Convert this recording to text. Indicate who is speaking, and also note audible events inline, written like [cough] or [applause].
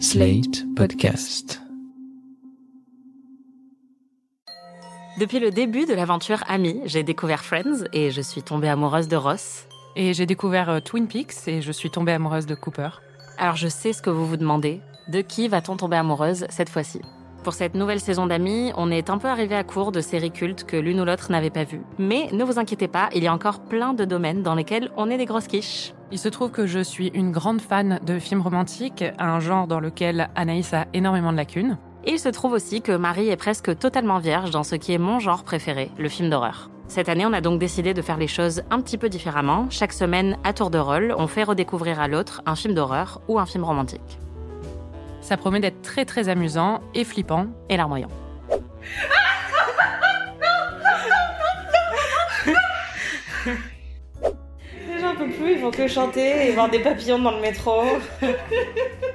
Speaker 1: Slate Podcast.
Speaker 2: Depuis le début de l'aventure Ami, j'ai découvert Friends et je suis tombée amoureuse de Ross.
Speaker 3: Et j'ai découvert euh, Twin Peaks et je suis tombée amoureuse de Cooper.
Speaker 2: Alors je sais ce que vous vous demandez. De qui va-t-on tomber amoureuse cette fois-ci? Pour cette nouvelle saison d'Amis, on est un peu arrivé à court de séries cultes que l'une ou l'autre n'avait pas vues. Mais ne vous inquiétez pas, il y a encore plein de domaines dans lesquels on est des grosses quiches.
Speaker 3: Il se trouve que je suis une grande fan de films romantiques, un genre dans lequel Anaïs a énormément de lacunes.
Speaker 2: Et il se trouve aussi que Marie est presque totalement vierge dans ce qui est mon genre préféré, le film d'horreur. Cette année, on a donc décidé de faire les choses un petit peu différemment. Chaque semaine, à tour de rôle, on fait redécouvrir à l'autre un film d'horreur ou un film romantique.
Speaker 3: Ça promet d'être très très amusant et flippant.
Speaker 2: Et larmoyant. [laughs]
Speaker 4: Plus, il faut que chanter et voir des papillons dans le métro. [laughs]